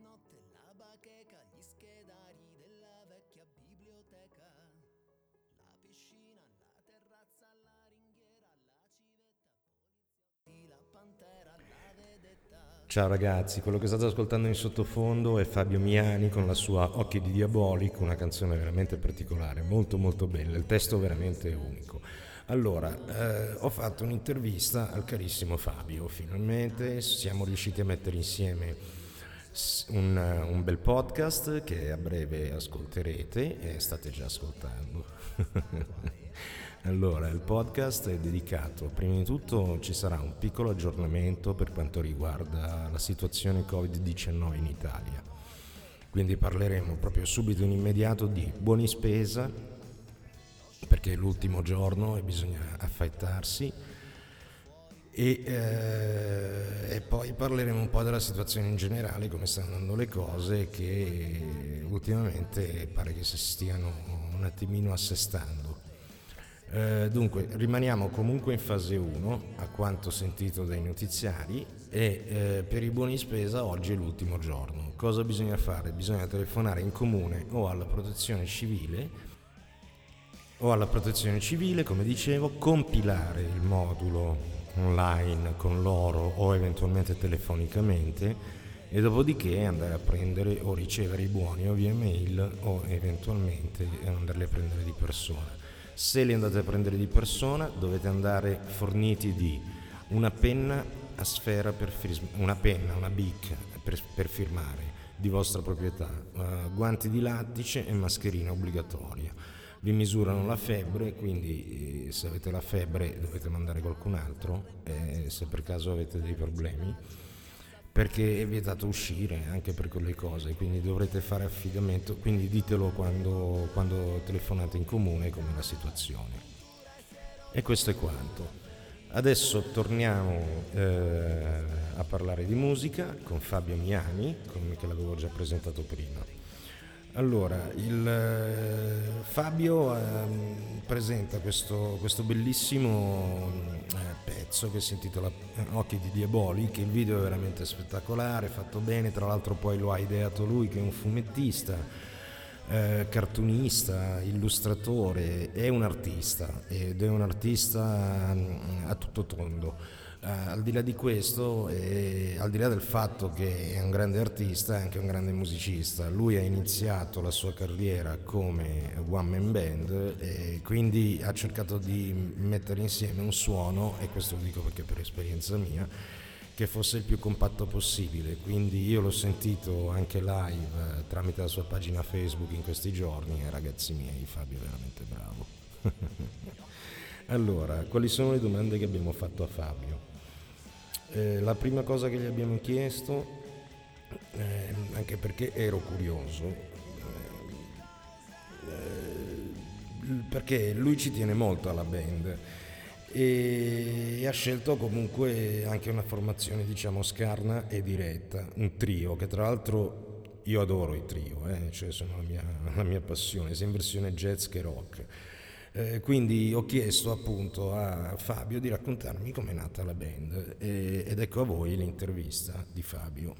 notte la bacheca, gli schedari della vecchia biblioteca, la piscina, la terrazza, la ringhiera, la civetta, poliziotti, la pantera, la vedetta. Ciao ragazzi, quello che state ascoltando in sottofondo è Fabio Miani con la sua Occhi di Diabolico, una canzone veramente particolare, molto molto bella, il testo veramente unico. Allora, eh, ho fatto un'intervista al carissimo Fabio, finalmente siamo riusciti a mettere insieme un, un bel podcast che a breve ascolterete e state già ascoltando. allora, il podcast è dedicato, prima di tutto ci sarà un piccolo aggiornamento per quanto riguarda la situazione Covid-19 in Italia. Quindi parleremo proprio subito in immediato di buoni spesa, perché è l'ultimo giorno e bisogna affrettarsi. E, eh, e poi parleremo un po' della situazione in generale, come stanno andando le cose, che ultimamente pare che si stiano un attimino assestando. Eh, dunque, rimaniamo comunque in fase 1, a quanto sentito dai notiziari, e eh, per i buoni spesa oggi è l'ultimo giorno. Cosa bisogna fare? Bisogna telefonare in comune o alla protezione civile o alla protezione civile, come dicevo, compilare il modulo online con loro o eventualmente telefonicamente e dopodiché andare a prendere o ricevere i buoni o via mail o eventualmente andarli a prendere di persona. Se li andate a prendere di persona dovete andare forniti di una penna a sfera per fir- una penna, una bic per, per firmare di vostra proprietà, eh, guanti di lattice e mascherina obbligatoria vi misurano la febbre, quindi eh, se avete la febbre dovete mandare qualcun altro, eh, se per caso avete dei problemi, perché è vietato uscire anche per quelle cose, quindi dovrete fare affidamento, quindi ditelo quando, quando telefonate in comune come la situazione. E questo è quanto. Adesso torniamo eh, a parlare di musica con Fabio Miani, come che l'avevo già presentato prima. Allora, il, eh, Fabio eh, presenta questo, questo bellissimo eh, pezzo che si intitola Occhi di Diaboli, che il video è veramente spettacolare, fatto bene, tra l'altro poi lo ha ideato lui che è un fumettista, eh, cartunista, illustratore, è un artista ed è un artista mm, a tutto tondo. Uh, al di là di questo, e al di là del fatto che è un grande artista, è anche un grande musicista. Lui ha iniziato la sua carriera come one man band e quindi ha cercato di mettere insieme un suono, e questo lo dico perché per esperienza mia, che fosse il più compatto possibile. Quindi io l'ho sentito anche live eh, tramite la sua pagina Facebook in questi giorni e ragazzi miei, Fabio è veramente bravo. allora, quali sono le domande che abbiamo fatto a Fabio? Eh, la prima cosa che gli abbiamo chiesto, eh, anche perché ero curioso, eh, perché lui ci tiene molto alla band e ha scelto comunque anche una formazione diciamo scarna e diretta, un trio che tra l'altro io adoro i trio, eh, cioè sono la mia, la mia passione, sia in versione jazz che rock. Eh, quindi ho chiesto appunto a Fabio di raccontarmi com'è nata la band e, ed ecco a voi l'intervista di Fabio.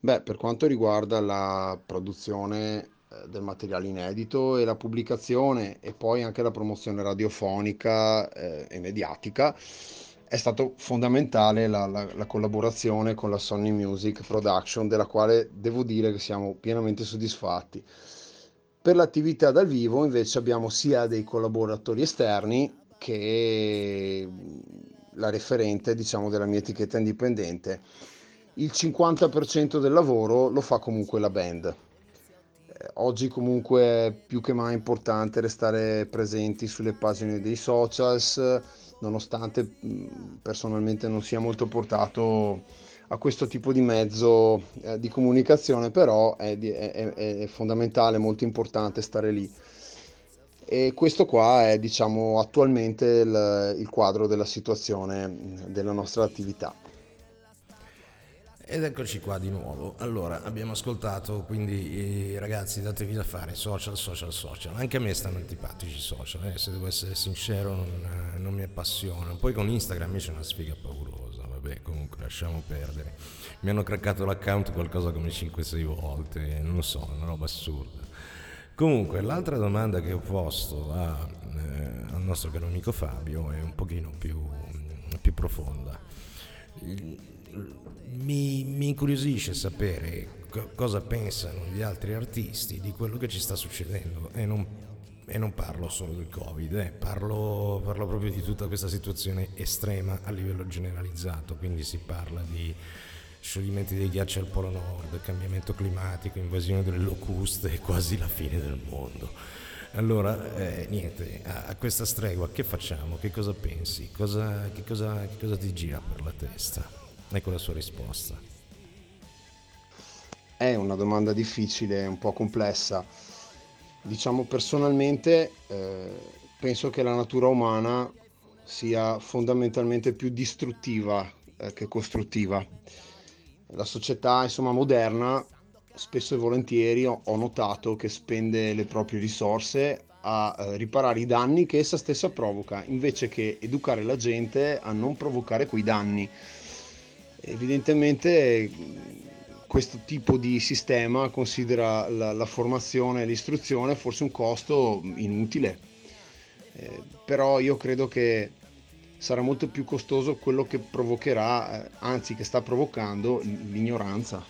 Beh, per quanto riguarda la produzione eh, del materiale inedito e la pubblicazione e poi anche la promozione radiofonica eh, e mediatica, è stato fondamentale la, la- la collaborazione con la Sony Music Production, della quale devo dire che siamo pienamente soddisfatti. Per l'attività dal vivo invece abbiamo sia dei collaboratori esterni che mm, la referente, diciamo, della mia etichetta indipendente. Il 50% del lavoro lo fa comunque la band. Eh, Oggi comunque è più che mai importante restare presenti sulle pagine dei socials, nonostante mh, personalmente non sia molto portato a questo tipo di mezzo eh, di comunicazione, però è, è- è- è fondamentale, molto importante stare lì. E questo qua è, diciamo, attualmente il, il quadro della situazione della nostra attività. Ed eccoci qua di nuovo. Allora, abbiamo ascoltato, quindi ragazzi datevi da fare, social, social, social. Anche a me stanno antipatici i social, eh, se devo essere sincero non, non mi appassionano. Poi con Instagram c'è una sfiga paurosa, vabbè. comunque lasciamo perdere. Mi hanno craccato l'account qualcosa come 5-6 volte, non lo so, una roba assurda. Comunque, l'altra domanda che ho posto a, eh, al nostro caro amico Fabio è un pochino più, più profonda. Mi, mi, incuriosisce sapere co- cosa pensano gli altri artisti di quello che ci sta succedendo e non, e non parlo solo del Covid, eh, parlo, parlo proprio di tutta questa situazione estrema a livello generalizzato, quindi si parla di scioglimenti dei ghiacci al Polo Nord, cambiamento climatico, invasione delle locuste e quasi la fine del mondo. Allora, eh, niente, a, questa stregua che facciamo? Che cosa pensi? Cosa, che, cosa, che cosa ti gira per la testa? Ecco la sua risposta. È una domanda difficile, un po' complessa. Diciamo personalmente, eh, penso che la natura umana sia fondamentalmente più distruttiva eh, che costruttiva la società insomma, moderna spesso e volentieri ho, notato che spende le proprie risorse a eh, riparare i danni che essa stessa provoca, invece che educare la gente a non provocare quei danni. Evidentemente questo tipo di sistema considera la, la formazione e l'istruzione forse un costo inutile, eh, però io credo che sarà molto più costoso quello che provocherà, eh, anzi che sta provocando l'ignoranza.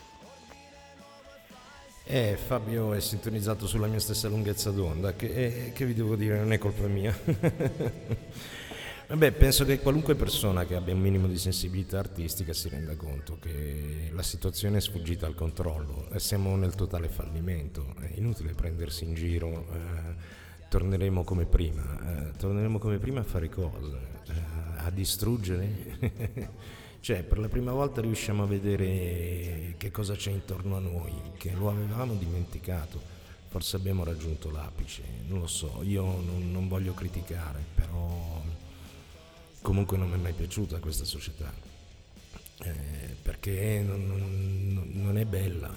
Eh, Fabio è sintonizzato sulla mia stessa lunghezza d'onda, che, eh, che vi devo dire, non è colpa mia. Vabbè, penso che qualunque persona che abbia un minimo di sensibilità artistica si renda conto che la situazione è sfuggita al controllo e siamo nel totale fallimento. È inutile prendersi in giro, eh, torneremo come prima, eh, torneremo come prima a fare cosa? a distruggere. cioè, per la prima volta riusciamo a vedere che cosa c'è intorno a noi, che lo avevamo dimenticato. Forse abbiamo raggiunto l'apice, non lo so, io non, non voglio criticare, però comunque non mi è mai piaciuta questa società, eh, perché non, non, non è bella,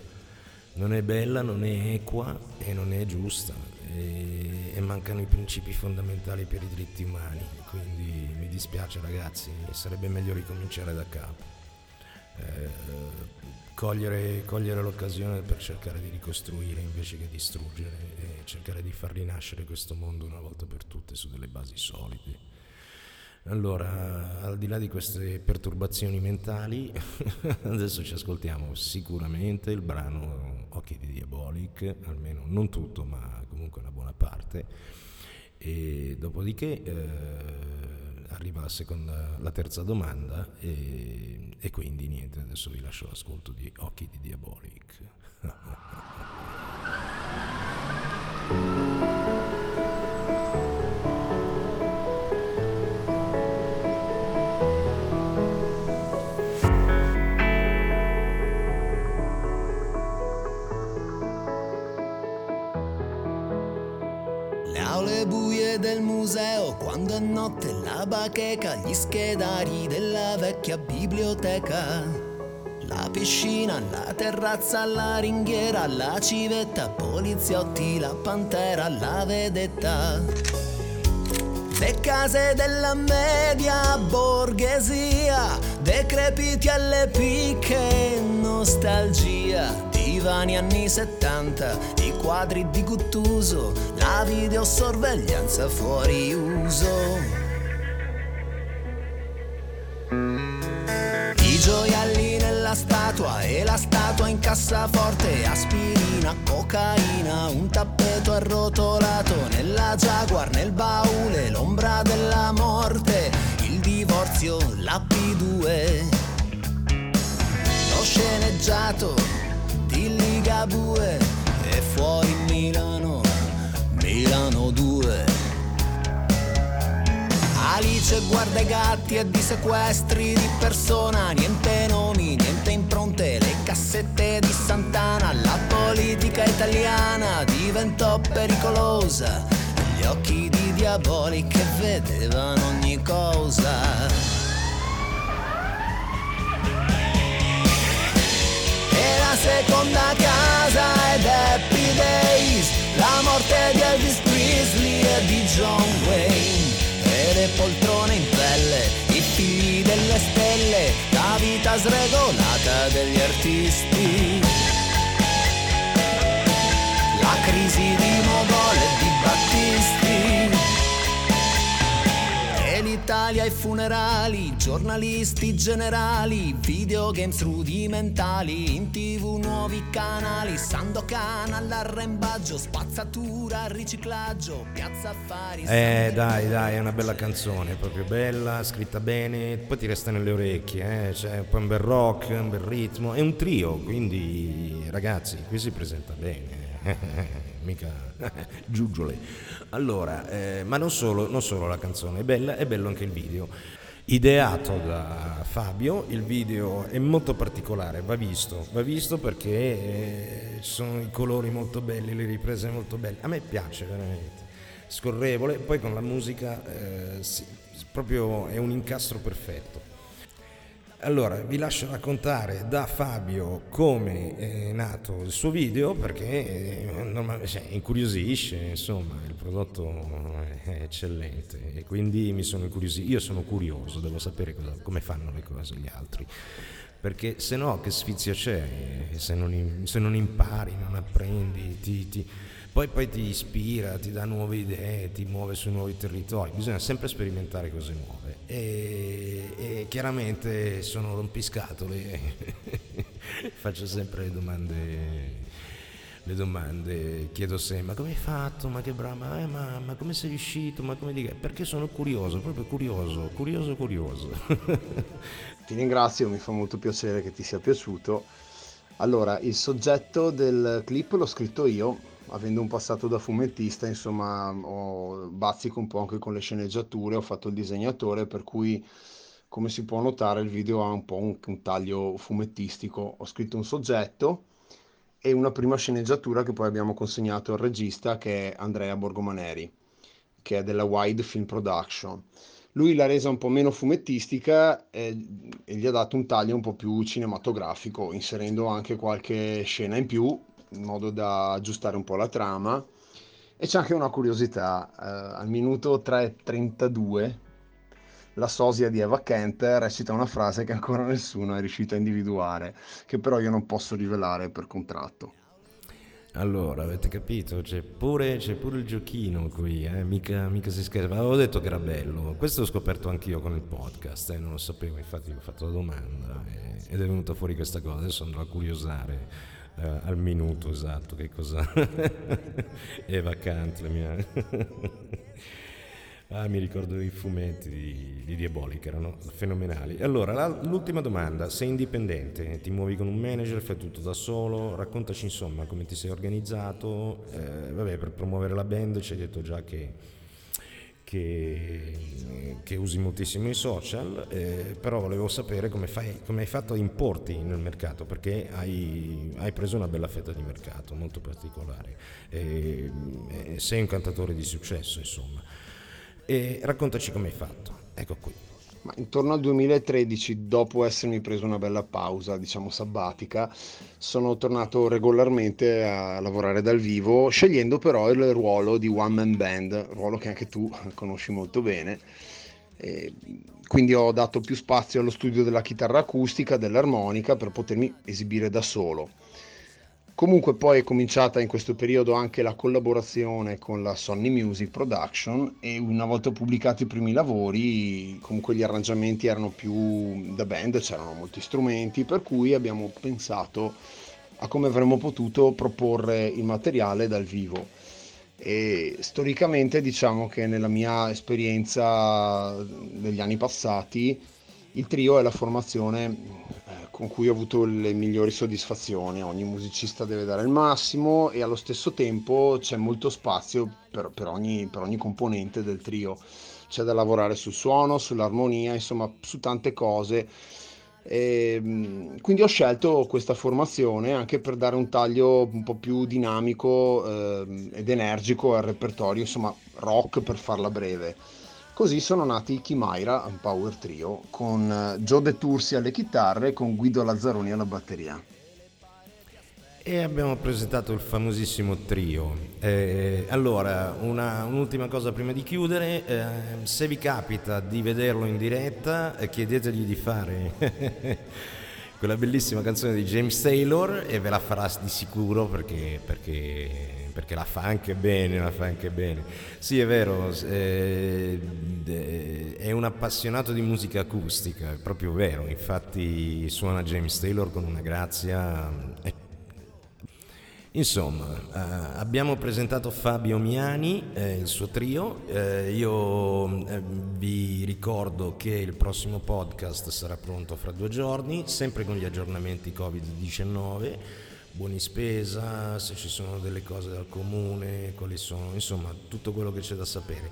non è bella, non è equa e non è giusta e, e mancano i principi fondamentali per i diritti umani, quindi mi dispiace ragazzi, sarebbe meglio ricominciare da capo. Eh, cogliere, cogliere, l'occasione per cercare di ricostruire invece che distruggere e cercare di far rinascere questo mondo una volta per tutte su delle basi solide. Allora, al di là di queste perturbazioni mentali, adesso ci ascoltiamo sicuramente il brano Occhi di Diabolic, almeno non tutto, ma comunque una buona parte. E dopodiché eh, arriva la, seconda, la terza domanda e, e quindi niente, adesso vi lascio l'ascolto di Occhi di Diabolic. del museo quando è notte la bacheca, gli schedari della vecchia biblioteca. La piscina, la terrazza, la ringhiera, la civetta, poliziotti, la pantera, la vedetta. Le case della media borghesia, decrepiti alle picche, nostalgia divani anni 70, i quadri di Guttuso, la videosorveglianza fuori uso. I gioielli nella statua e la statua in cassaforte, aspirina, cocaina, un tappeto arrotolato nella Jaguar, nel baule, l'ombra della morte, il divorzio, la P2. Lo sceneggiato di Ligabue e fuori Milano, Milano 2. Alice guarda i gatti e di sequestri di persona, niente nomi, niente impronte, le cassette di Santana, la politica italiana diventò pericolosa, gli occhi di diavoli che vedevano ogni cosa. Seconda casa ed Happy Days, la morte di Elvis Presley e di John Wayne, e le poltrone in pelle, i figli della le stelle, la vita sregolata degli artisti. La crisi di Mogol e di Battisti. E l'Italia ai funerali, giornalisti generali, videogames rudimentali, in tv nuovi canali, Sandokan all'arrembaggio, spazzatura, riciclaggio, piazza affari. Eh dai dai, è una bella canzone, proprio bella, scritta bene, poi ti resta nelle orecchie, eh? c'è poi un bel rock, un bel ritmo, è un trio, quindi ragazzi, qui si presenta bene. mica giuggiole. Allora, eh, ma non solo, non solo la canzone, è bella, è bello anche il video. Ideato da Fabio, il video è molto particolare, va visto, va visto perché eh, ci sono i colori molto belli, le riprese molto belle. A me piace veramente, scorrevole, poi con la musica eh, sì, proprio è un incastro perfetto. Allora, vi lascio raccontare da Fabio come è nato il suo video perché eh, cioè, incuriosisce, insomma, il prodotto è eccellente e quindi mi sono incuriosito. Io sono curioso, devo sapere cosa- come fanno le cose gli altri. Perché se no che sfizio c'è se non, se non impari, non apprendi, ti- ti- poi, poi ti ispira, ti dà nuove idee, ti muove su nuovi territori, bisogna sempre sperimentare cose nuove. E, e chiaramente sono rompiscatole, faccio sempre le domande, le domande, chiedo sempre ma come hai fatto, ma che bravo, ma, eh, ma, ma come sei riuscito, ma come dica, perché sono curioso, proprio curioso, curioso, curioso. Ti ringrazio, mi fa molto piacere che ti sia piaciuto. Allora, il soggetto del clip l'ho scritto io, avendo un passato da fumettista, insomma, ho bazzico un po' anche con le sceneggiature, ho fatto il disegnatore, per cui, come si può notare, il video ha un po' un, un taglio fumettistico. Ho scritto un soggetto e una prima sceneggiatura che poi abbiamo consegnato al regista, che è Andrea Borgomaneri, che è della Wide Film Production. Lui l'ha resa un po' meno fumettistica e, e gli ha dato un taglio un po' più cinematografico, inserendo anche qualche scena in più, in modo da aggiustare un po' la trama. E c'è anche una curiosità, eh, al minuto 3.32 la sosia di Eva Kent recita una frase che ancora nessuno è riuscito a individuare, che però io non posso rivelare per contratto. Allora, avete capito? C'è pure, c'è pure il giochino qui, eh? mica, mica si scherza. Avevo detto che era bello. Questo l'ho scoperto anch'io con il podcast, eh? non lo sapevo, infatti ho fatto la domanda ed è venuta fuori questa cosa. Adesso andrò a curiosare eh, al minuto esatto che cosa è vacante mia. Ah, mi ricordo i fumetti di, di Diabolic, erano fenomenali. Allora, la- l'ultima domanda, sei indipendente, ti muovi con un manager, fai tutto da solo, raccontaci insomma come ti sei organizzato, eh, vabbè per promuovere la band ci hai detto già che, che, che usi moltissimo i social, eh, però volevo sapere come, fai, come hai fatto a importi nel mercato, perché hai, hai preso una bella fetta di mercato molto particolare, Eh, eh, sei un cantatore di successo insomma. E raccontaci come hai fatto. Ecco qui. Ma intorno al 2013, dopo essermi preso una bella pausa, diciamo sabbatica, sono tornato regolarmente a lavorare dal vivo, scegliendo però il ruolo di one man band, ruolo che anche tu conosci molto bene. E quindi ho dato più spazio allo studio della chitarra acustica, dell'armonica per potermi esibire da solo. Comunque poi è cominciata in questo periodo anche la collaborazione con la Sony Music Production e una volta pubblicati i primi lavori, comunque gli arrangiamenti erano più da band, c'erano molti strumenti, per cui abbiamo pensato a come avremmo potuto proporre il materiale dal vivo. E storicamente diciamo che nella mia esperienza degli anni passati il trio è la formazione eh, con cui ho avuto le migliori soddisfazioni. Ogni musicista deve dare il massimo e allo stesso tempo c'è molto spazio per, per ogni, per ogni componente del trio. C'è da lavorare sul suono, sull'armonia, insomma su tante cose. E, mh, quindi ho scelto questa formazione anche per dare un taglio un po' più dinamico ehm, ed energico al repertorio, insomma rock per farla breve. Così sono nati i Chimaira, un power trio, con eh, Joe De Tursi alle chitarre e con Guido Lazzaroni alla batteria. E abbiamo presentato il famosissimo trio. Eh, allora, una, un'ultima cosa prima di chiudere, eh, se vi capita di vederlo in diretta, eh, chiedetegli di fare quella bellissima canzone di James Taylor e ve la farà di sicuro perché, perché, perché la fa anche bene, la fa anche bene. Sì, è vero, eh, è un appassionato di musica acustica, è proprio vero, infatti suona James Taylor con una grazia Insomma, eh, abbiamo presentato Fabio Miani, eh, il suo trio. Eh, io eh, vi ricordo che il prossimo podcast sarà pronto fra due giorni, sempre con gli aggiornamenti Covid-19, buoni spesa, se ci sono delle cose dal comune, quali sono, insomma, tutto quello che c'è da sapere.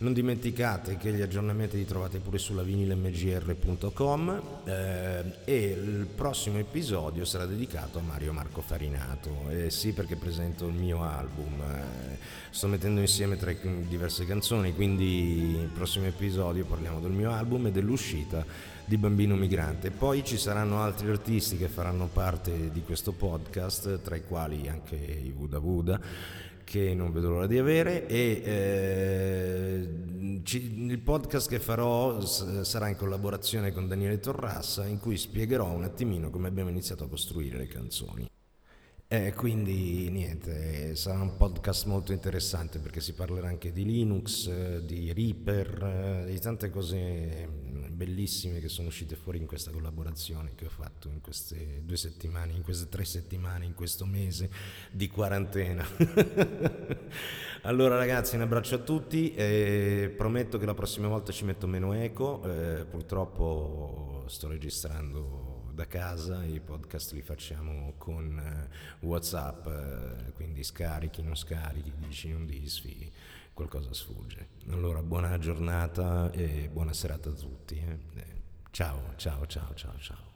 Non dimenticate che gli aggiornamenti li trovate pure sulla vinilemgr.com eh, e il prossimo episodio sarà dedicato a Mario Marco Farinato. Eh, sì, perché presento il mio album. Eh, sto mettendo insieme tre diverse canzoni, quindi il prossimo episodio parliamo del mio album e dell'uscita di Bambino Migrante. Poi ci saranno altri artisti che faranno parte di questo podcast, tra i quali anche i Vuda Vuda che non vedo l'ora di avere e eh, ci, il podcast che farò s- sarà in collaborazione con Daniele Torrassa in cui spiegherò un attimino come abbiamo iniziato a costruire le canzoni. Eh, quindi niente, sarà un podcast molto interessante perché si parlerà anche di Linux, di Reaper, eh, di tante cose bellissime che sono uscite fuori in questa collaborazione che ho fatto in queste due settimane, in queste tre settimane, in questo mese di quarantena. allora ragazzi un abbraccio a tutti, e prometto che la prossima volta ci metto meno eco, eh, purtroppo sto registrando da casa, i podcast li facciamo con uh, Whatsapp, uh, quindi scarichi, non scarichi, dici, non disfi, qualcosa sfugge. Allora buona giornata e buona serata a tutti. Eh. Ciao, ciao, ciao, ciao, ciao.